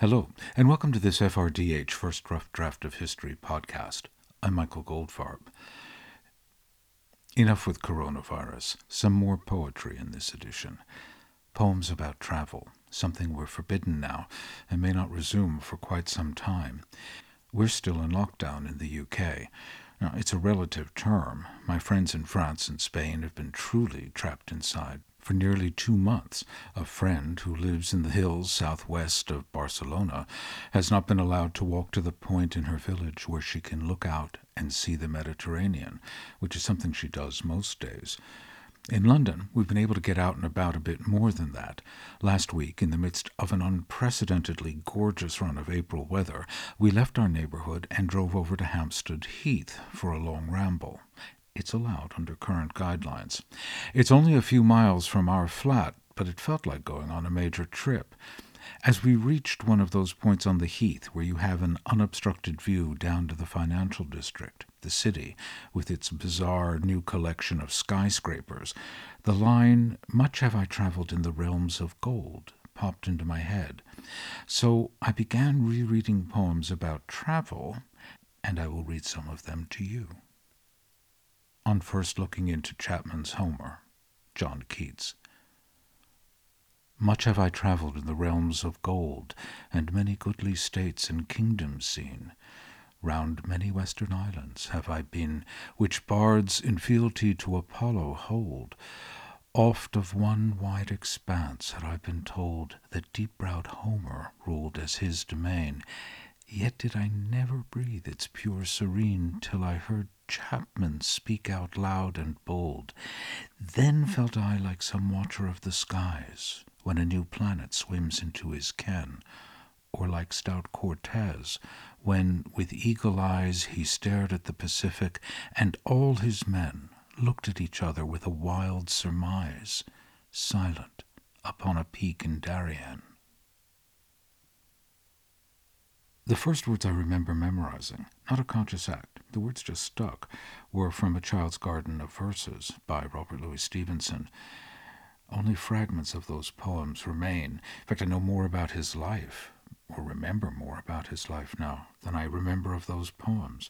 Hello, and welcome to this FRDH First Rough Draft of History podcast. I'm Michael Goldfarb. Enough with coronavirus. Some more poetry in this edition. Poems about travel, something we're forbidden now and may not resume for quite some time. We're still in lockdown in the UK. Now, it's a relative term. My friends in France and Spain have been truly trapped inside for nearly two months. A friend who lives in the hills southwest of Barcelona has not been allowed to walk to the point in her village where she can look out and see the Mediterranean, which is something she does most days. In London, we've been able to get out and about a bit more than that. Last week, in the midst of an unprecedentedly gorgeous run of April weather, we left our neighborhood and drove over to Hampstead Heath for a long ramble. It's allowed under current guidelines. It's only a few miles from our flat, but it felt like going on a major trip. As we reached one of those points on the heath where you have an unobstructed view down to the financial district, the city, with its bizarre new collection of skyscrapers, the line, Much have I travelled in the realms of gold, popped into my head. So I began rereading poems about travel, and I will read some of them to you on first looking into Chapman's Homer, John Keats. Much have I travelled in the realms of gold, and many goodly states and kingdoms seen. Round many western islands have I been, which bards in fealty to Apollo hold. Oft of one wide expanse had I been told that deep-browed Homer ruled as his domain, yet did I never breathe its pure serene till I heard Chapman speak out loud and bold. Then felt I like some watcher of the skies when a new planet swims into his ken, or like stout Cortez when with eagle eyes he stared at the Pacific and all his men looked at each other with a wild surmise, silent upon a peak in Darien. The first words I remember memorizing, not a conscious act, the words just stuck, were from A Child's Garden of Verses by Robert Louis Stevenson. Only fragments of those poems remain. In fact, I know more about his life, or remember more about his life now, than I remember of those poems.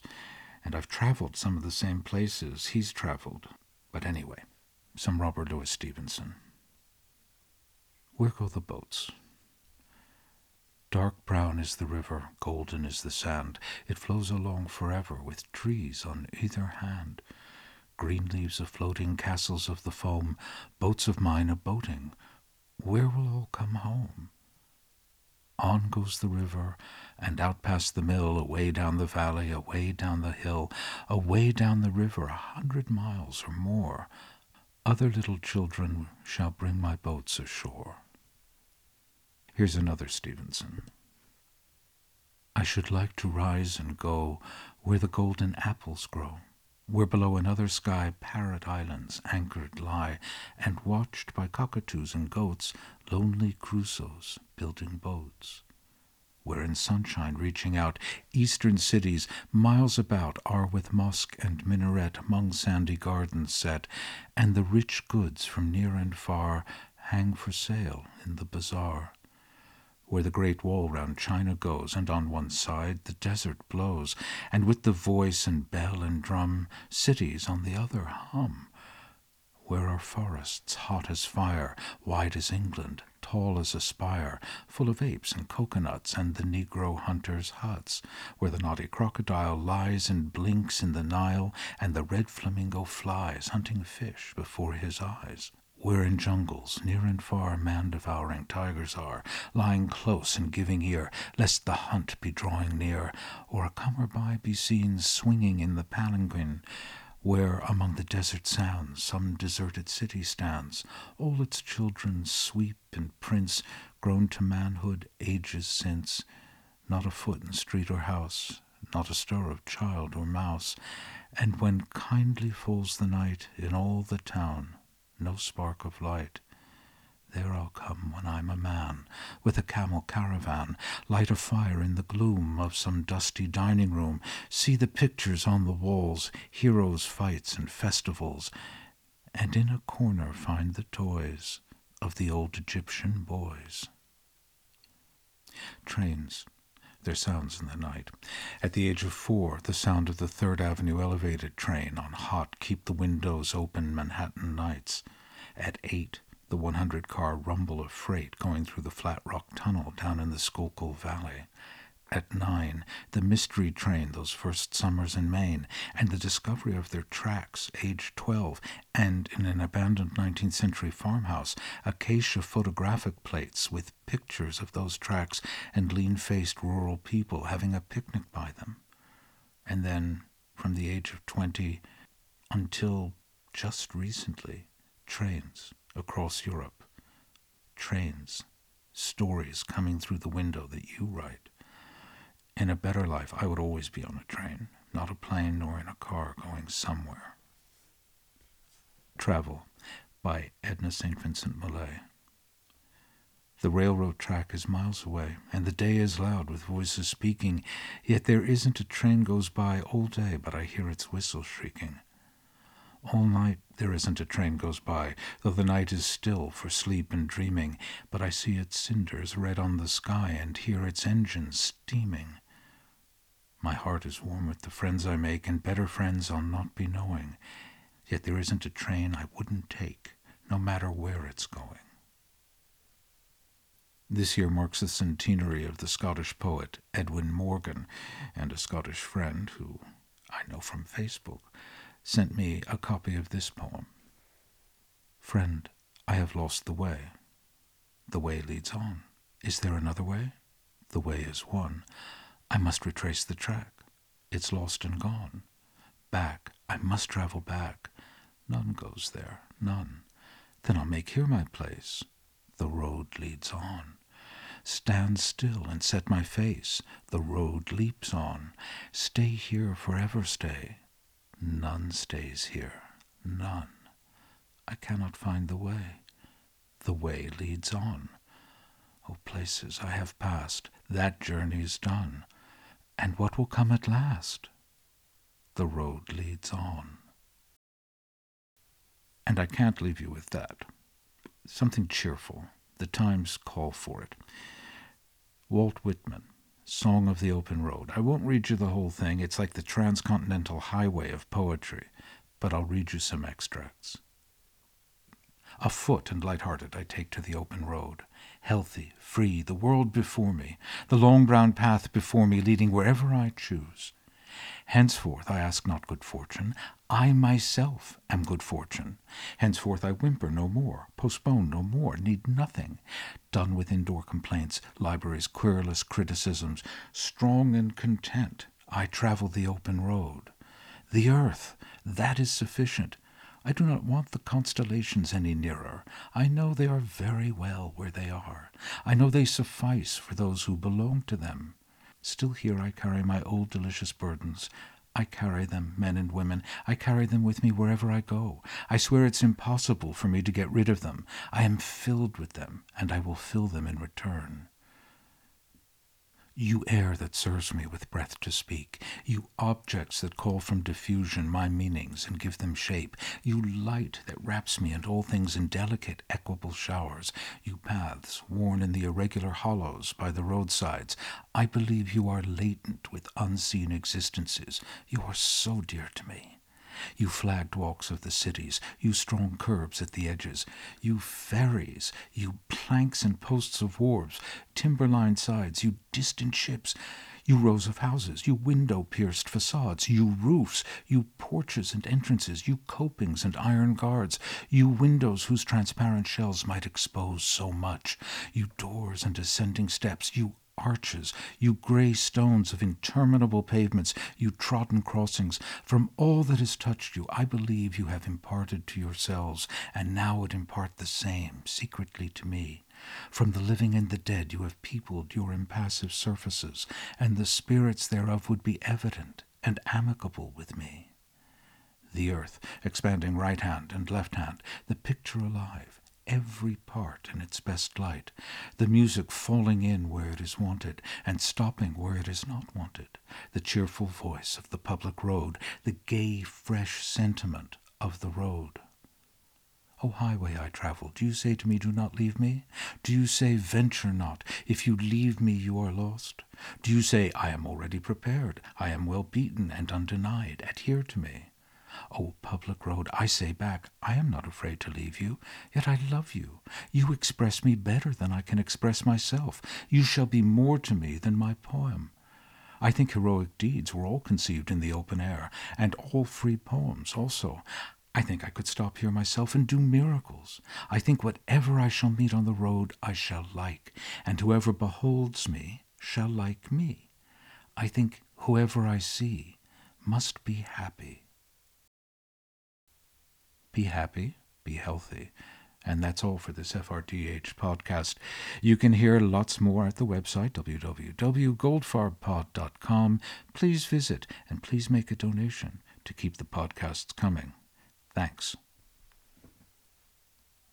And I've traveled some of the same places he's traveled. But anyway, some Robert Louis Stevenson. Where go the boats? Dark brown is the river, golden is the sand. It flows along forever with trees on either hand. Green leaves of floating castles of the foam, boats of mine a boating. Where will all come home? On goes the river, and out past the mill, away down the valley, away down the hill, away down the river, a hundred miles or more. Other little children shall bring my boats ashore. Here's another Stevenson. I should like to rise and go where the golden apples grow, where below another sky parrot islands anchored lie, and watched by cockatoos and goats, lonely Crusoes building boats. Where in sunshine reaching out, eastern cities, miles about, are with mosque and minaret among sandy gardens set, and the rich goods from near and far hang for sale in the bazaar where the great wall round China goes, and on one side the desert blows, and with the voice and bell and drum cities on the other hum, where are forests hot as fire, wide as England, tall as a spire, full of apes and coconuts and the negro hunters' huts, where the naughty crocodile lies and blinks in the Nile, and the red flamingo flies hunting fish before his eyes where in jungles, near and far, man devouring tigers are, lying close and giving ear, lest the hunt be drawing near, or a comer by be seen swinging in the palanquin, where among the desert sounds some deserted city stands, all its children sweep and prince, grown to manhood ages since, not a foot in street or house, not a stir of child or mouse, and when kindly falls the night in all the town, no spark of light. There I'll come when I'm a man, with a camel caravan, light a fire in the gloom of some dusty dining room, see the pictures on the walls, heroes' fights and festivals, and in a corner find the toys of the old Egyptian boys. Trains, their sounds in the night. At the age of four, the sound of the Third Avenue elevated train on hot, keep the windows open Manhattan nights. At eight, the 100 car rumble of freight going through the Flat Rock Tunnel down in the Schuylkill Valley at nine, the mystery train those first summers in Maine, and the discovery of their tracks, age twelve, and in an abandoned 19th century farmhouse, acacia photographic plates with pictures of those tracks and lean faced rural people having a picnic by them. And then, from the age of twenty until just recently, trains across Europe. Trains, stories coming through the window that you write in a better life, I would always be on a train, not a plane nor in a car going somewhere. Travel by Edna St. Vincent Millay. The railroad track is miles away, and the day is loud with voices speaking, yet there isn't a train goes by all day but I hear its whistle shrieking. All night there isn't a train goes by, though the night is still for sleep and dreaming, but I see its cinders red on the sky and hear its engines steaming. My heart is warm with the friends I make, and better friends I'll not be knowing. Yet there isn't a train I wouldn't take, no matter where it's going. This year marks the centenary of the Scottish poet Edwin Morgan, and a Scottish friend, who I know from Facebook, sent me a copy of this poem. Friend, I have lost the way. The way leads on. Is there another way? The way is one. I must retrace the track. It's lost and gone. Back, I must travel back. None goes there, none. Then I'll make here my place. The road leads on. Stand still and set my face. The road leaps on. Stay here, forever stay. None stays here, none. I cannot find the way. The way leads on. O places I have passed, that journey's done. And what will come at last? The road leads on. And I can't leave you with that. Something cheerful. The times call for it. Walt Whitman, Song of the Open Road. I won't read you the whole thing. It's like the transcontinental highway of poetry, but I'll read you some extracts. Afoot and light-hearted I take to the open road healthy, free, the world before me, the long brown path before me leading wherever I choose. Henceforth I ask not good fortune, I myself am good fortune. Henceforth I whimper no more, postpone no more, need nothing. Done with indoor complaints, libraries, querulous criticisms, strong and content, I travel the open road. The earth, that is sufficient. I do not want the constellations any nearer. I know they are very well where they are. I know they suffice for those who belong to them. Still here I carry my old delicious burdens. I carry them, men and women. I carry them with me wherever I go. I swear it's impossible for me to get rid of them. I am filled with them, and I will fill them in return. You air that serves me with breath to speak, you objects that call from diffusion my meanings and give them shape, you light that wraps me and all things in delicate, equable showers, you paths worn in the irregular hollows by the roadsides, I believe you are latent with unseen existences. You are so dear to me you flagged walks of the cities, you strong curbs at the edges, you ferries, you planks and posts of wharves, timber-lined sides, you distant ships, you rows of houses, you window-pierced facades, you roofs, you porches and entrances, you copings and iron guards, you windows whose transparent shells might expose so much, you doors and ascending steps, you arches, you grey stones of interminable pavements, you trodden crossings, from all that has touched you, I believe you have imparted to yourselves, and now would impart the same secretly to me. From the living and the dead you have peopled your impassive surfaces, and the spirits thereof would be evident and amicable with me. The earth, expanding right hand and left hand, the picture alive, every part in its best light, the music falling in where it is wanted and stopping where it is not wanted, the cheerful voice of the public road, the gay, fresh sentiment of the road. O highway I travel, do you say to me, Do not leave me? Do you say, Venture not, if you leave me you are lost? Do you say, I am already prepared, I am well beaten and undenied, adhere to me? O public road, I say back, I am not afraid to leave you, yet I love you. You express me better than I can express myself. You shall be more to me than my poem. I think heroic deeds were all conceived in the open air, and all free poems also. I think I could stop here myself and do miracles. I think whatever I shall meet on the road I shall like, and whoever beholds me shall like me. I think whoever I see must be happy. Be happy, be healthy. And that's all for this FRDH podcast. You can hear lots more at the website www.goldfarbpod.com. Please visit and please make a donation to keep the podcasts coming. Thanks.